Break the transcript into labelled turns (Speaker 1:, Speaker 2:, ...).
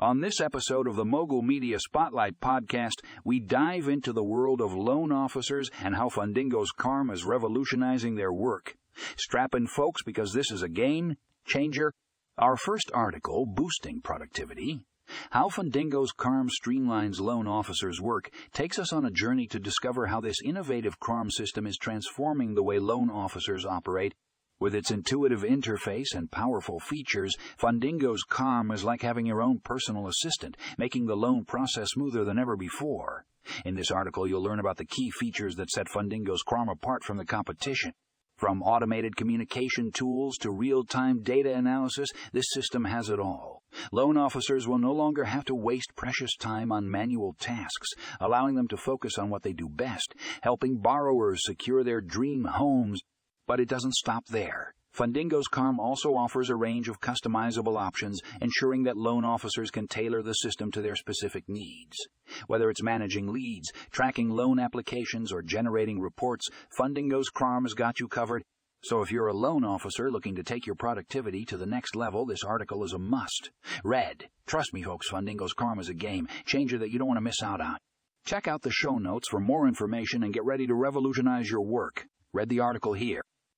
Speaker 1: On this episode of the Mogul Media Spotlight podcast, we dive into the world of loan officers and how Fundingo's Karm is revolutionizing their work. Strap in, folks, because this is a game changer. Our first article, Boosting Productivity, how Fundingo's Karm streamlines loan officers' work takes us on a journey to discover how this innovative Karm system is transforming the way loan officers operate with its intuitive interface and powerful features, Fundingo's Karm is like having your own personal assistant, making the loan process smoother than ever before. In this article, you'll learn about the key features that set Fundingo's Karm apart from the competition. From automated communication tools to real-time data analysis, this system has it all. Loan officers will no longer have to waste precious time on manual tasks, allowing them to focus on what they do best, helping borrowers secure their dream homes but it doesn't stop there. Fundingo's Karm also offers a range of customizable options, ensuring that loan officers can tailor the system to their specific needs. Whether it's managing leads, tracking loan applications, or generating reports, Fundingo's Karm has got you covered. So if you're a loan officer looking to take your productivity to the next level, this article is a must. Read. Trust me, folks, Fundingo's Karm is a game changer that you don't want to miss out on. Check out the show notes for more information and get ready to revolutionize your work. Read the article here.